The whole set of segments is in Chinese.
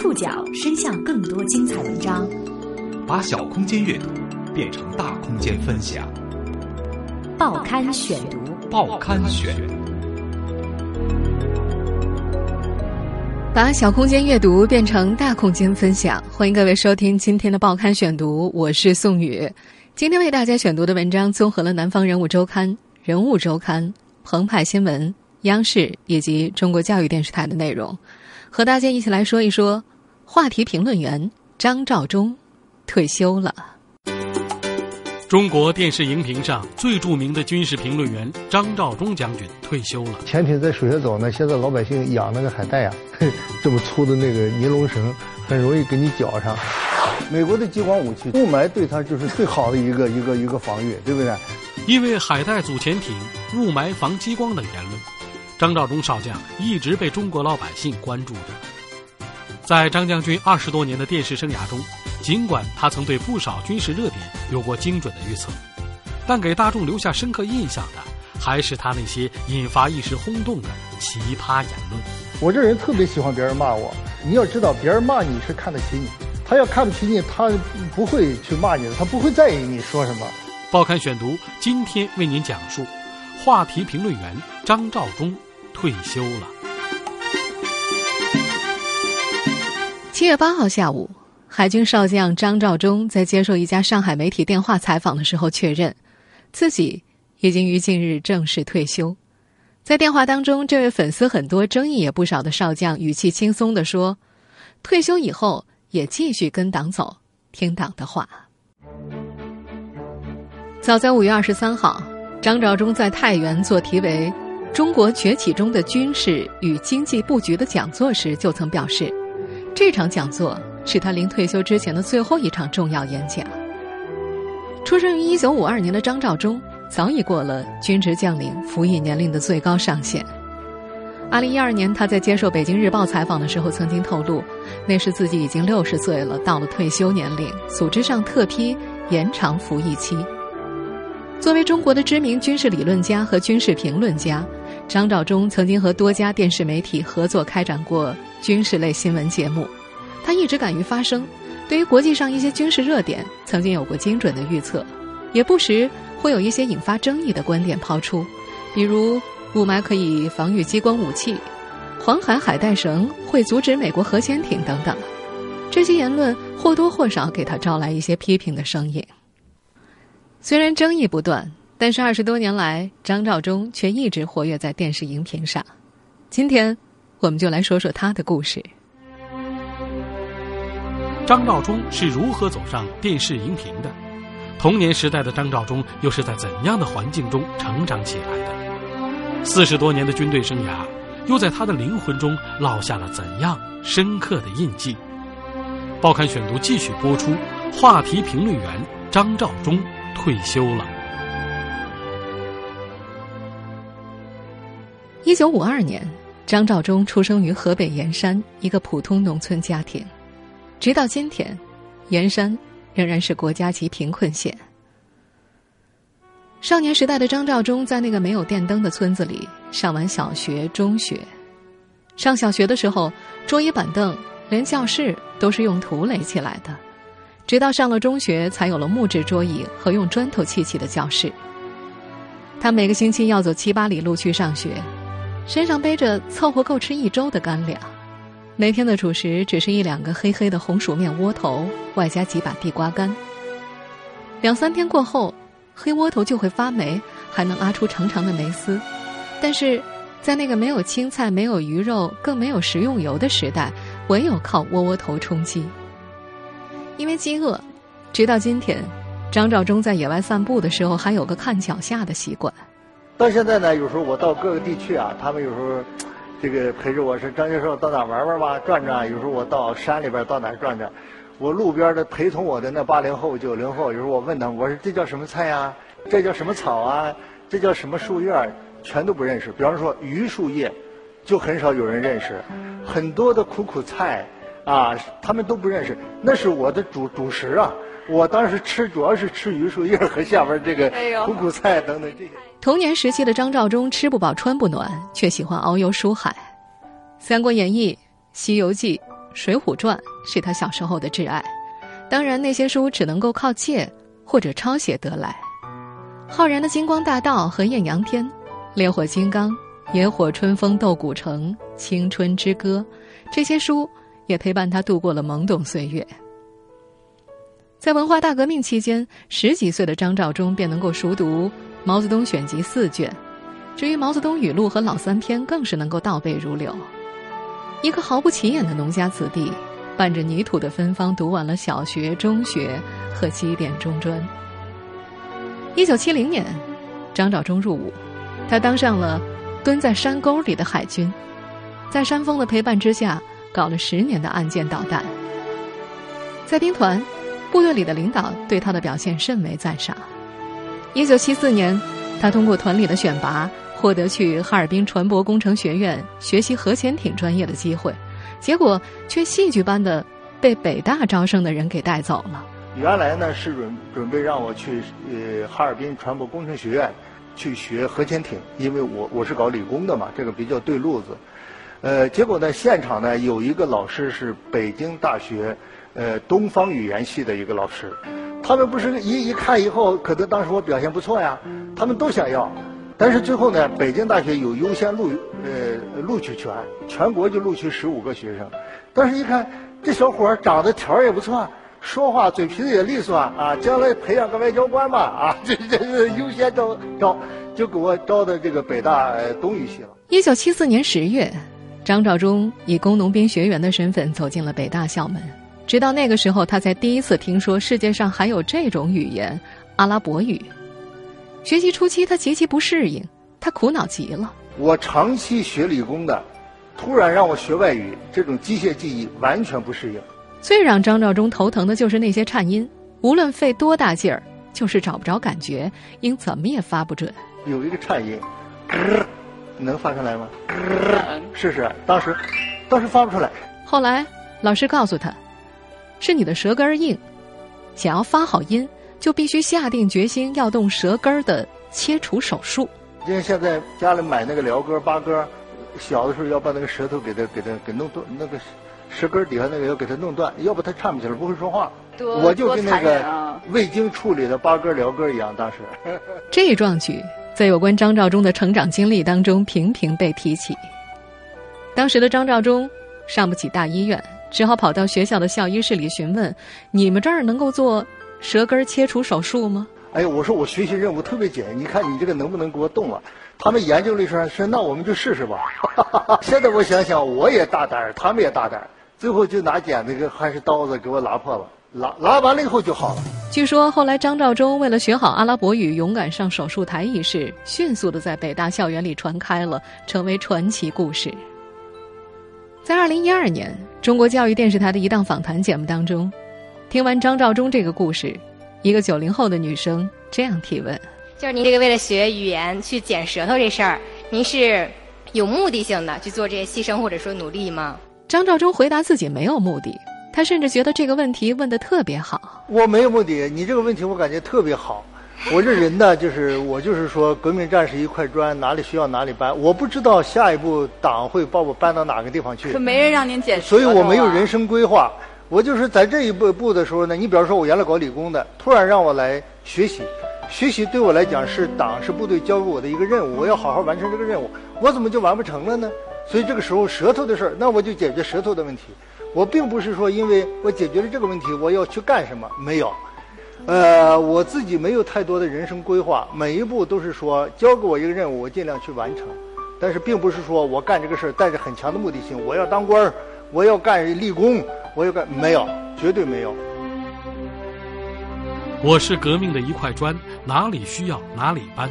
触角伸向更多精彩文章，把小空间阅读变成大空间分享。报刊选读，报刊选，把小空间阅读变成大空间分享。欢迎各位收听今天的报刊选读，我是宋宇。今天为大家选读的文章综合了《南方人物周刊》《人物周刊》《澎湃新闻》。央视以及中国教育电视台的内容，和大家一起来说一说话题评论员张召忠退休了。中国电视荧屏上最著名的军事评论员张召忠将军退休了。潜艇在水下走呢，现在老百姓养那个海带啊，这么粗的那个尼龙绳，很容易给你绞上。美国的激光武器，雾霾对它就是最好的一个 一个一个防御，对不对？因为海带组潜艇雾霾防激光等言论。张召忠少将一直被中国老百姓关注着。在张将军二十多年的电视生涯中，尽管他曾对不少军事热点有过精准的预测，但给大众留下深刻印象的，还是他那些引发一时轰动的奇葩言论。我这人特别喜欢别人骂我，你要知道，别人骂你是看得起你，他要看不起你，他不会去骂你的，他不会在意你说什么。报刊选读今天为您讲述，话题评论员张召忠。退休了。七月八号下午，海军少将张召忠在接受一家上海媒体电话采访的时候，确认自己已经于近日正式退休。在电话当中，这位粉丝很多、争议也不少的少将，语气轻松的说：“退休以后也继续跟党走，听党的话。”早在五月二十三号，张召忠在太原做题为。中国崛起中的军事与经济布局的讲座时，就曾表示，这场讲座是他临退休之前的最后一场重要演讲。出生于一九五二年的张召忠，早已过了军职将领服役年龄的最高上限。二零一二年，他在接受《北京日报》采访的时候，曾经透露，那时自己已经六十岁了，到了退休年龄，组织上特批延长服役期。作为中国的知名军事理论家和军事评论家。张召忠曾经和多家电视媒体合作开展过军事类新闻节目，他一直敢于发声，对于国际上一些军事热点曾经有过精准的预测，也不时会有一些引发争议的观点抛出，比如雾霾可以防御激光武器，黄海海带绳会阻止美国核潜艇等等，这些言论或多或少给他招来一些批评的声音。虽然争议不断。但是二十多年来，张召忠却一直活跃在电视荧屏上。今天，我们就来说说他的故事。张召忠是如何走上电视荧屏的？童年时代的张召忠又是在怎样的环境中成长起来的？四十多年的军队生涯，又在他的灵魂中烙下了怎样深刻的印记？报刊选读继续播出。话题评论员张召忠退休了。一九五二年，张召忠出生于河北盐山一个普通农村家庭，直到今天，盐山仍然是国家级贫困县。少年时代的张召忠在那个没有电灯的村子里上完小学、中学。上小学的时候，桌椅板凳连教室都是用土垒起来的，直到上了中学，才有了木质桌椅和用砖头砌起的教室。他每个星期要走七八里路去上学。身上背着凑合够吃一周的干粮，每天的主食只是一两个黑黑的红薯面窝头，外加几把地瓜干。两三天过后，黑窝头就会发霉，还能拉出长长的霉丝。但是，在那个没有青菜、没有鱼肉、更没有食用油的时代，唯有靠窝窝头充饥。因为饥饿，直到今天，张召忠在野外散步的时候还有个看脚下的习惯。到现在呢，有时候我到各个地区啊，他们有时候这个陪着我是张教授到哪玩玩吧，转转。有时候我到山里边到哪转转，我路边的陪同我的那八零后、九零后，有时候我问他们，我说这叫什么菜呀？这叫什么草啊？这叫什么树叶？全都不认识。比方说榆树叶，就很少有人认识。很多的苦苦菜啊，他们都不认识。那是我的主主食啊。我当时吃主要是吃榆树叶和下边这个苦苦菜等等这些。童年时期的张召忠吃不饱穿不暖，却喜欢遨游书海，《三国演义》《西游记》《水浒传》是他小时候的挚爱。当然，那些书只能够靠借或者抄写得来。浩然的《金光大道》和《艳阳天》，《烈火金刚》《野火春风斗古城》《青春之歌》，这些书也陪伴他度过了懵懂岁月。在文化大革命期间，十几岁的张召忠便能够熟读《毛泽东选集》四卷，至于《毛泽东语录》和《老三篇》，更是能够倒背如流。一个毫不起眼的农家子弟，伴着泥土的芬芳，读完了小学、中学和起点中专。一九七零年，张召忠入伍，他当上了蹲在山沟里的海军，在山峰的陪伴之下，搞了十年的岸舰导弹。在兵团。部队里的领导对他的表现甚为赞赏。一九七四年，他通过团里的选拔，获得去哈尔滨船舶工程学院学习核潜艇专业的机会，结果却戏剧般的被北大招生的人给带走了。原来呢是准准备让我去呃哈尔滨船舶工程学院去学核潜艇，因为我我是搞理工的嘛，这个比较对路子。呃，结果呢现场呢有一个老师是北京大学。呃，东方语言系的一个老师，他们不是一一看以后，可能当时我表现不错呀，他们都想要，但是最后呢，北京大学有优先录呃录取权，全国就录取十五个学生，但是一看这小伙长得条儿也不错，说话嘴皮子也利索啊，将来培养个外交官吧啊，这这是优先招招，就给我招的这个北大东语系了。一九七四年十月，张召忠以工农兵学员的身份走进了北大校门。直到那个时候，他才第一次听说世界上还有这种语言——阿拉伯语。学习初期，他极其不适应，他苦恼极了。我长期学理工的，突然让我学外语，这种机械记忆完全不适应。最让张召忠头疼的就是那些颤音，无论费多大劲儿，就是找不着感觉，音怎么也发不准。有一个颤音，能发出来吗？试试。当时，当时发不出来。后来老师告诉他。是你的舌根硬，想要发好音，就必须下定决心要动舌根的切除手术。因为现在家里买那个辽歌、八哥，小的时候要把那个舌头给它、给它、给弄断，那个舌根底下那个要给它弄断，要不它唱不起来，不会说话。我就跟那个未经处理的八哥、辽哥一样，当时。这一壮举在有关张召忠的成长经历当中频频被提起。当时的张召忠上不起大医院。只好跑到学校的校医室里询问：“你们这儿能够做舌根切除手术吗？”哎我说我学习任务特别紧，你看你这个能不能给我动了？他们研究了一圈，说那我们就试试吧。现在我想想，我也大胆，他们也大胆，最后就拿剪子跟还是刀子给我拉破了，拉拉完了以后就好了。据说后来张召忠为了学好阿拉伯语，勇敢上手术台一事，迅速的在北大校园里传开了，成为传奇故事。在二零一二年，中国教育电视台的一档访谈节目当中，听完张召忠这个故事，一个九零后的女生这样提问：“就是您这个为了学语言去剪舌头这事儿，您是有目的性的去做这些牺牲或者说努力吗？”张召忠回答自己没有目的，他甚至觉得这个问题问的特别好。我没有目的，你这个问题我感觉特别好。我这人呢，就是我就是说，革命战士一块砖，哪里需要哪里搬。我不知道下一步党会把我搬到哪个地方去。可没人让您剪，所以我没有人生规划。我就是在这一步步的时候呢，你比方说，我原来搞理工的，突然让我来学习，学习对我来讲是党是部队交给我的一个任务，我要好好完成这个任务。我怎么就完不成了呢？所以这个时候舌头的事儿，那我就解决舌头的问题。我并不是说因为我解决了这个问题，我要去干什么？没有。呃，我自己没有太多的人生规划，每一步都是说交给我一个任务，我尽量去完成。但是并不是说我干这个事儿带着很强的目的性，我要当官儿，我要干立功，我要干没有，绝对没有。我是革命的一块砖，哪里需要哪里搬。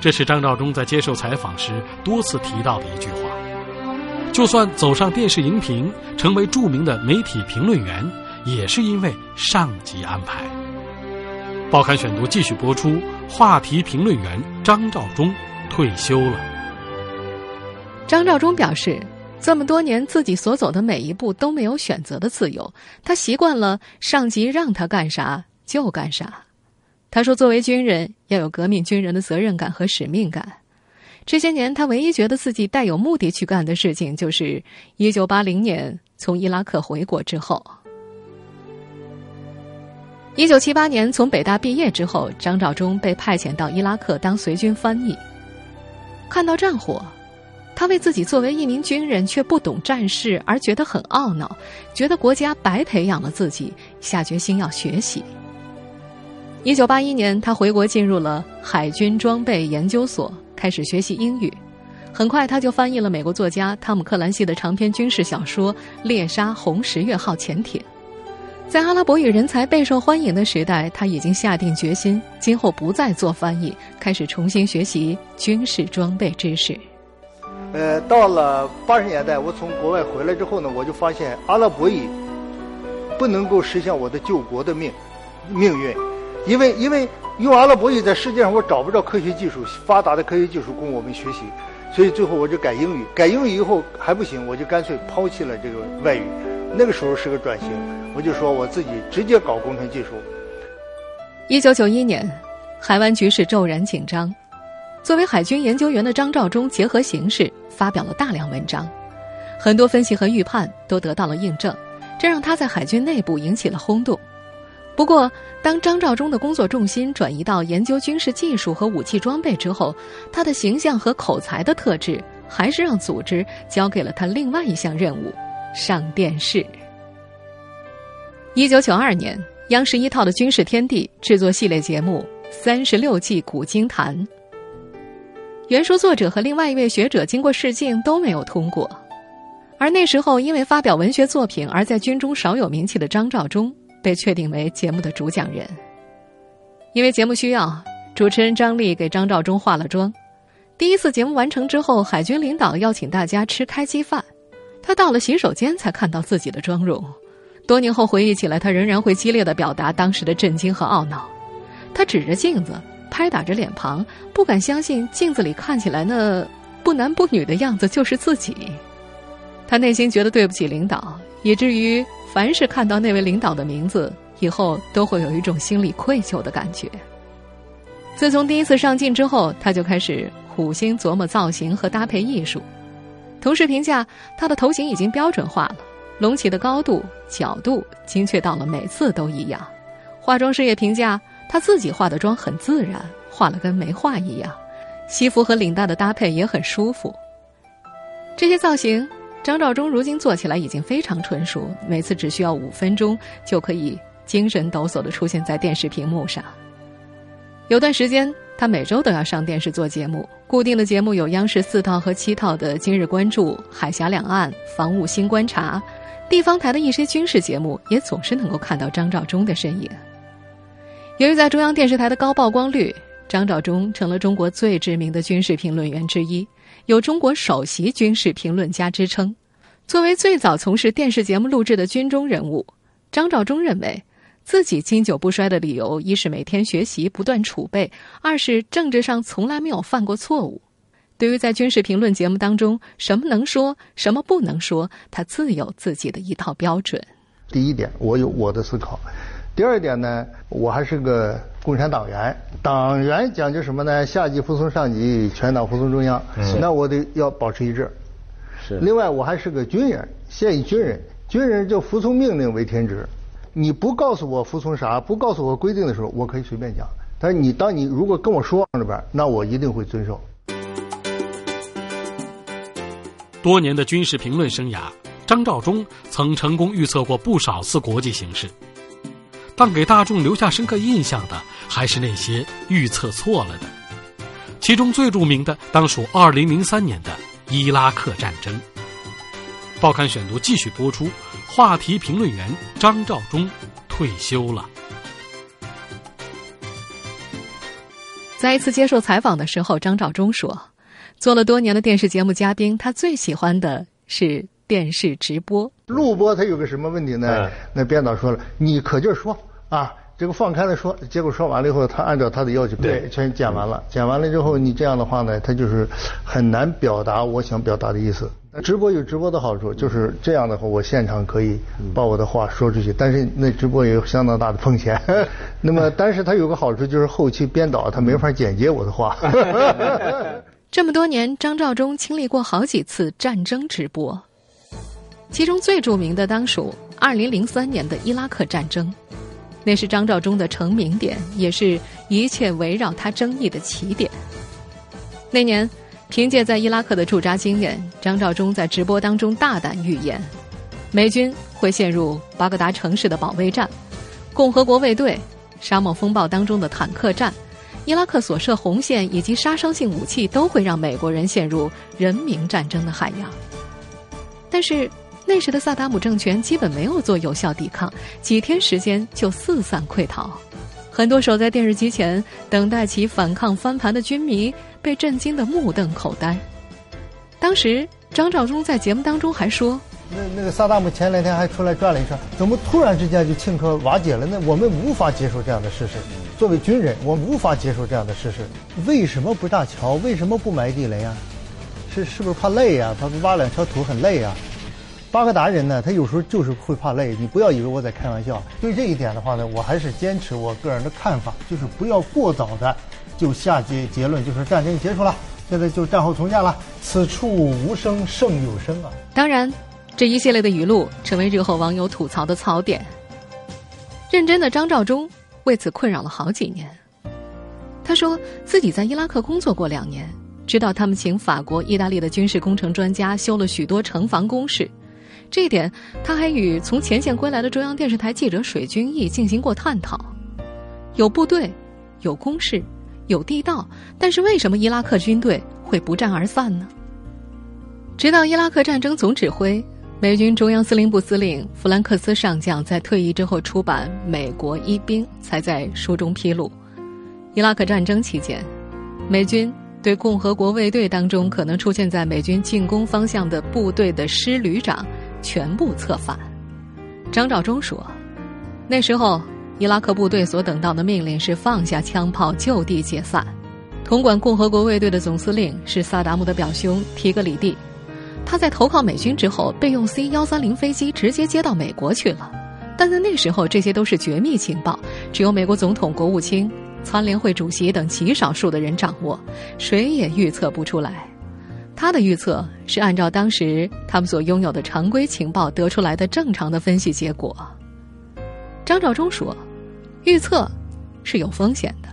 这是张召忠在接受采访时多次提到的一句话。就算走上电视荧屏，成为著名的媒体评论员，也是因为上级安排。报刊选读继续播出，话题评论员张召忠退休了。张召忠表示，这么多年自己所走的每一步都没有选择的自由，他习惯了上级让他干啥就干啥。他说，作为军人要有革命军人的责任感和使命感。这些年，他唯一觉得自己带有目的去干的事情，就是一九八零年从伊拉克回国之后。一九七八年从北大毕业之后，张召忠被派遣到伊拉克当随军翻译。看到战火，他为自己作为一名军人却不懂战事而觉得很懊恼，觉得国家白培养了自己，下决心要学习。一九八一年，他回国进入了海军装备研究所，开始学习英语。很快，他就翻译了美国作家汤姆·克兰西的长篇军事小说《猎杀红十月号潜艇》。在阿拉伯语人才备受欢迎的时代，他已经下定决心，今后不再做翻译，开始重新学习军事装备知识。呃，到了八十年代，我从国外回来之后呢，我就发现阿拉伯语不能够实现我的救国的命命运，因为因为用阿拉伯语在世界上我找不着科学技术发达的科学技术供我们学习，所以最后我就改英语，改英语以后还不行，我就干脆抛弃了这个外语。那个时候是个转型，我就说我自己直接搞工程技术。一九九一年，海湾局势骤然紧张，作为海军研究员的张召忠结合形势发表了大量文章，很多分析和预判都得到了印证，这让他在海军内部引起了轰动。不过，当张召忠的工作重心转移到研究军事技术和武器装备之后，他的形象和口才的特质还是让组织交给了他另外一项任务。上电视。一九九二年，央视一套的军事天地制作系列节目《三十六计古今谈》，原书作者和另外一位学者经过试镜都没有通过，而那时候因为发表文学作品而在军中少有名气的张召忠被确定为节目的主讲人。因为节目需要，主持人张丽给张召忠化了妆。第一次节目完成之后，海军领导邀请大家吃开机饭。他到了洗手间才看到自己的妆容，多年后回忆起来，他仍然会激烈的表达当时的震惊和懊恼。他指着镜子，拍打着脸庞，不敢相信镜子里看起来那不男不女的样子就是自己。他内心觉得对不起领导，以至于凡是看到那位领导的名字，以后都会有一种心里愧疚的感觉。自从第一次上镜之后，他就开始苦心琢磨造型和搭配艺术。同事评价他的头型已经标准化了，隆起的高度、角度精确到了每次都一样。化妆师也评价他自己化的妆很自然，化了跟没化一样。西服和领带的搭配也很舒服。这些造型，张召忠如今做起来已经非常纯熟，每次只需要五分钟就可以精神抖擞的出现在电视屏幕上。有段时间。他每周都要上电视做节目，固定的节目有央视四套和七套的《今日关注》《海峡两岸》《防务新观察》，地方台的一些军事节目也总是能够看到张召忠的身影。由于在中央电视台的高曝光率，张召忠成了中国最知名的军事评论员之一，有“中国首席军事评论家”之称。作为最早从事电视节目录制的军中人物，张召忠认为。自己经久不衰的理由，一是每天学习不断储备，二是政治上从来没有犯过错误。对于在军事评论节目当中什么能说，什么不能说，他自有自己的一套标准。第一点，我有我的思考；第二点呢，我还是个共产党员。党员讲究什么呢？下级服从上级，全党服从中央。那我得要保持一致。是。另外，我还是个军人，现役军人。军人就服从命令为天职。你不告诉我服从啥，不告诉我规定的时候，我可以随便讲。但是你当你如果跟我说里边，那我一定会遵守。多年的军事评论生涯，张召忠曾成功预测过不少次国际形势，但给大众留下深刻印象的还是那些预测错了的。其中最著名的当属2003年的伊拉克战争。报刊选读继续播出。话题评论员张召忠退休了。在一次接受采访的时候，张召忠说：“做了多年的电视节目嘉宾，他最喜欢的是电视直播。录播它有个什么问题呢？那编导说了，你可劲说啊，这个放开了说，结果说完了以后，他按照他的要求对全剪完了，剪完了之后，你这样的话呢，他就是很难表达我想表达的意思。”直播有直播的好处，就是这样的话，我现场可以把我的话说出去。但是那直播也有相当大的风险。那么，但是它有个好处，就是后期编导他没法剪接我的话。这么多年，张召忠经历过好几次战争直播。其中最著名的当属2003年的伊拉克战争，那是张召忠的成名点，也是一切围绕他争议的起点。那年，凭借在伊拉克的驻扎经验，张召忠在直播当中大胆预言，美军会陷入巴格达城市的保卫战，共和国卫队、沙漠风暴当中的坦克战。伊拉克所设红线以及杀伤性武器都会让美国人陷入人民战争的海洋。但是那时的萨达姆政权基本没有做有效抵抗，几天时间就四散溃逃。很多守在电视机前等待其反抗翻盘的军迷被震惊得目瞪口呆。当时张召忠在节目当中还说：“那那个萨达姆前两天还出来转了一圈，怎么突然之间就顷刻瓦解了呢？我们无法接受这样的事实。”作为军人，我无法接受这样的事实。为什么不炸桥？为什么不埋地雷啊？是是不是怕累呀？他挖两条土很累啊？巴格达人呢？他有时候就是会怕累。你不要以为我在开玩笑。对这一点的话呢，我还是坚持我个人的看法，就是不要过早的就下结结论，就是战争结束了，现在就战后重建了。此处无声胜有声啊！当然，这一系列的语录成为日后网友吐槽的槽点。认真的张召忠。为此困扰了好几年。他说自己在伊拉克工作过两年，知道他们请法国、意大利的军事工程专家修了许多城防工事。这一点，他还与从前线归来的中央电视台记者水军义进行过探讨。有部队，有工事，有地道，但是为什么伊拉克军队会不战而散呢？直到伊拉克战争总指挥。美军中央司令部司令弗兰克斯上将在退役之后出版《美国一兵》，才在书中披露：伊拉克战争期间，美军对共和国卫队当中可能出现在美军进攻方向的部队的师旅长全部策反。张召忠说：“那时候，伊拉克部队所等到的命令是放下枪炮，就地解散。统管共和国卫队的总司令是萨达姆的表兄提格里蒂。”他在投靠美军之后，被用 C 幺三零飞机直接接到美国去了。但在那时候，这些都是绝密情报，只有美国总统、国务卿、参联会主席等极少数的人掌握，谁也预测不出来。他的预测是按照当时他们所拥有的常规情报得出来的正常的分析结果。张召忠说：“预测是有风险的。”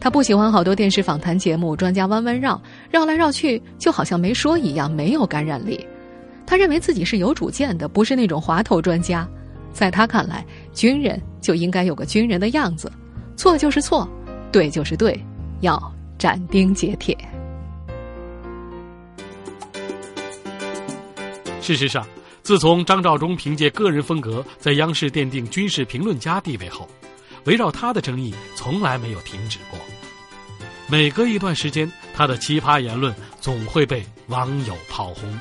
他不喜欢好多电视访谈节目，专家弯弯绕，绕来绕去，就好像没说一样，没有感染力。他认为自己是有主见的，不是那种滑头专家。在他看来，军人就应该有个军人的样子，错就是错，对就是对，要斩钉截铁。事实上，自从张召忠凭借个人风格在央视奠定军事评论家地位后，围绕他的争议从来没有停止过。每隔一段时间，他的奇葩言论总会被网友炮轰。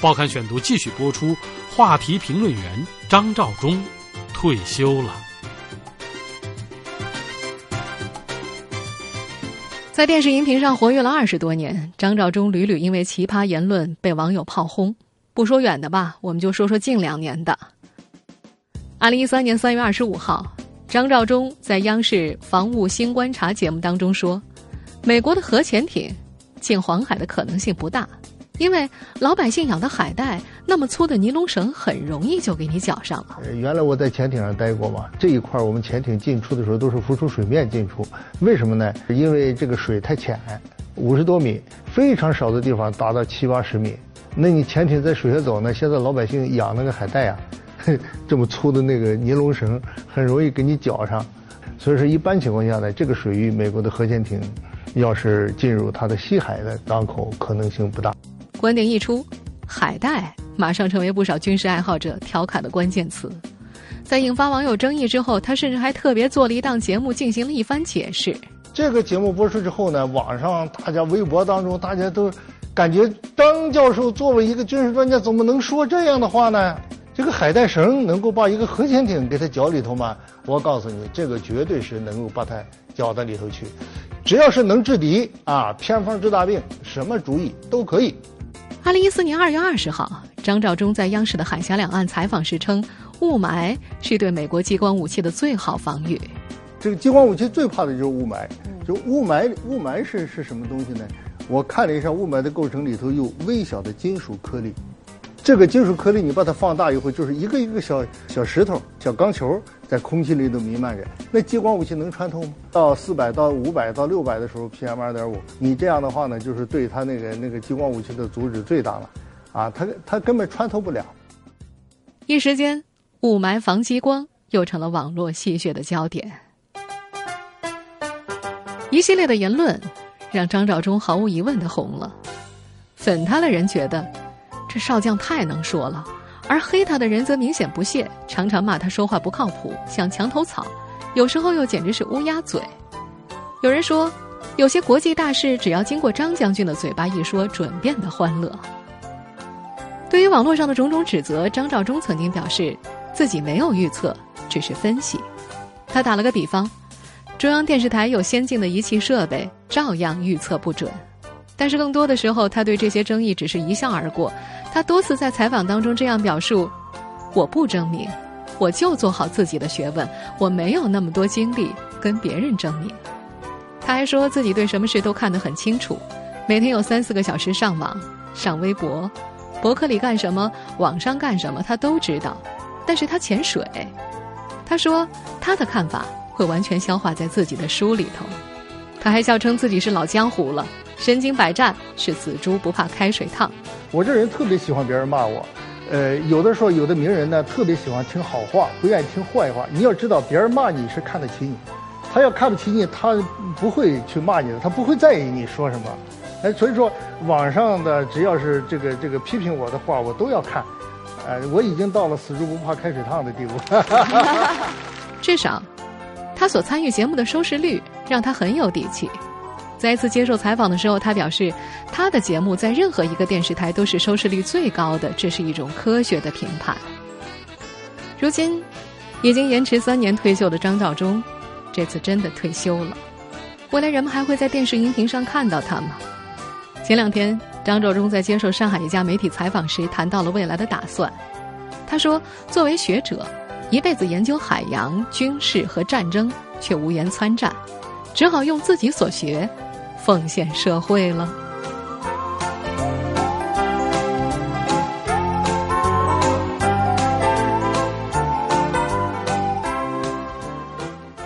报刊选读继续播出，话题评论员张召忠退休了。在电视荧屏上活跃了二十多年，张召忠屡屡因为奇葩言论被网友炮轰。不说远的吧，我们就说说近两年的。二零一三年三月二十五号。张召忠在央视《防务新观察》节目当中说：“美国的核潜艇进黄海的可能性不大，因为老百姓养的海带那么粗的尼龙绳很容易就给你绞上了。”原来我在潜艇上待过嘛，这一块我们潜艇进出的时候都是浮出水面进出，为什么呢？因为这个水太浅，五十多米，非常少的地方达到七八十米，那你潜艇在水下走呢？现在老百姓养那个海带啊。这么粗的那个尼龙绳很容易给你绞上，所以说一般情况下呢，这个水域美国的核潜艇要是进入它的西海的港口可能性不大。观点一出，海带马上成为不少军事爱好者调侃的关键词。在引发网友争议之后，他甚至还特别做了一档节目进行了一番解释。这个节目播出之后呢，网上大家微博当中大家都感觉张教授作为一个军事专家，怎么能说这样的话呢？这个海带绳能够把一个核潜艇给它绞里头吗？我告诉你，这个绝对是能够把它绞到里头去。只要是能制敌啊，偏方治大病，什么主意都可以。二零一四年二月二十号，张召忠在央视的《海峡两岸》采访时称，雾霾是对美国激光武器的最好防御。这个激光武器最怕的就是雾霾。就雾霾，雾霾是是什么东西呢？我看了一下，雾霾的构成里头有微小的金属颗粒。这个金属颗粒你把它放大以后，就是一个一个小小石头、小钢球在空气里都弥漫着。那激光武器能穿透吗？到四百到五百到六百的时候，PM 二点五，你这样的话呢，就是对它那个那个激光武器的阻止最大了，啊，它它根本穿透不了。一时间，雾霾防激光又成了网络戏谑的焦点。一系列的言论，让张召忠毫无疑问的红了。粉他的人觉得。这少将太能说了，而黑他的人则明显不屑，常常骂他说话不靠谱，像墙头草，有时候又简直是乌鸦嘴。有人说，有些国际大事只要经过张将军的嘴巴一说，准变得欢乐。对于网络上的种种指责，张召忠曾经表示自己没有预测，只是分析。他打了个比方，中央电视台有先进的仪器设备，照样预测不准。但是更多的时候，他对这些争议只是一笑而过。他多次在采访当中这样表述：“我不争名，我就做好自己的学问，我没有那么多精力跟别人争名。”他还说自己对什么事都看得很清楚，每天有三四个小时上网、上微博，博客里干什么，网上干什么，他都知道。但是他潜水，他说他的看法会完全消化在自己的书里头。他还笑称自己是老江湖了。身经百战，是死猪不怕开水烫。我这人特别喜欢别人骂我，呃，有的时候有的名人呢特别喜欢听好话，不愿意听坏话。你要知道，别人骂你是看得起你，他要看不起你，他不会去骂你的，他不会在意你说什么。哎，所以说网上的只要是这个这个批评我的话，我都要看。呃，我已经到了死猪不怕开水烫的地步。至少，他所参与节目的收视率让他很有底气。再次接受采访的时候，他表示，他的节目在任何一个电视台都是收视率最高的，这是一种科学的评判。如今，已经延迟三年退休的张召忠，这次真的退休了。未来人们还会在电视荧屏上看到他吗？前两天，张召忠在接受上海一家媒体采访时谈到了未来的打算。他说：“作为学者，一辈子研究海洋、军事和战争，却无缘参战，只好用自己所学。”奉献社会了。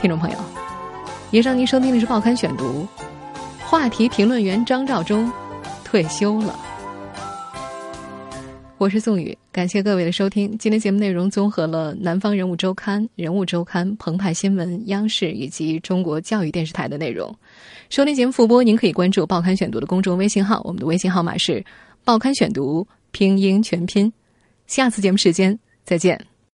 听众朋友，以上您收听的是《报刊选读》，话题评论员张召忠退休了。我是宋宇，感谢各位的收听。今天节目内容综合了《南方人物周刊》《人物周刊》《澎湃新闻》央视以及中国教育电视台的内容。收听节目复播，您可以关注《报刊选读》的公众微信号，我们的微信号码是“报刊选读”拼音全拼。下次节目时间再见。